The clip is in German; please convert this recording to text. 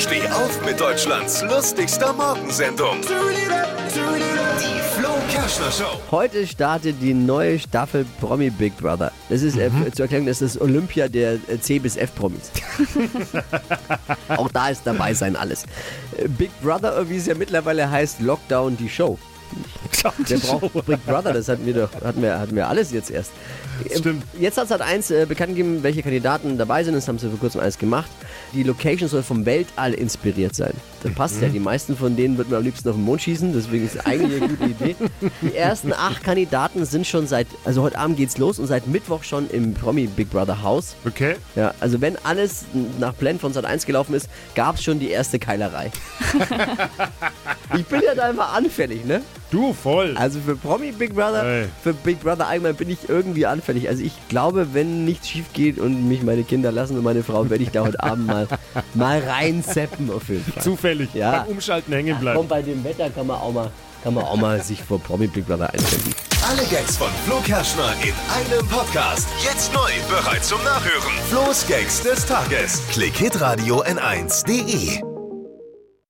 Steh auf mit Deutschlands lustigster Morgensendung. Die Flo Kerschner Show. Heute startet die neue Staffel Promi Big Brother. Das ist äh, zu erklären, das ist das Olympia der äh, C bis F Promis. Auch da ist dabei sein alles. Äh, Big Brother, wie es ja mittlerweile heißt, Lockdown die Show. Der braucht Big Brother, das hatten wir doch, hatten wir, hatten wir alles jetzt erst. Stimmt. Jetzt hat Sat 1 äh, bekannt gegeben, welche Kandidaten dabei sind. Das haben sie vor kurzem alles gemacht. Die Location soll vom Weltall inspiriert sein. Das passt ja. Die meisten von denen wird man am liebsten auf den Mond schießen. Deswegen ist eigentlich eine gute Idee. Die ersten acht Kandidaten sind schon seit, also heute Abend geht's los und seit Mittwoch schon im Promi Big Brother Haus. Okay. Ja, also wenn alles nach Plan von Sat 1 gelaufen ist, gab es schon die erste Keilerei. ich bin ja da einfach anfällig, ne? Du voll. Also für Promi Big Brother, Ey. für Big Brother allgemein bin ich irgendwie anfällig. Also ich glaube, wenn nichts schief geht und mich meine Kinder lassen und meine Frau, werde ich da heute Abend mal, mal reinseppen auf jeden Fall. Zufällig. Ja. Beim Umschalten hängen Komm, bleiben. bei dem Wetter kann man auch mal, kann man auch mal sich vor Promi Big Brother einstellen. Alle Gags von Flo Kerschner in einem Podcast. Jetzt neu, bereit zum Nachhören. Flo's Gags des Tages. Klick Hitradio N1.de.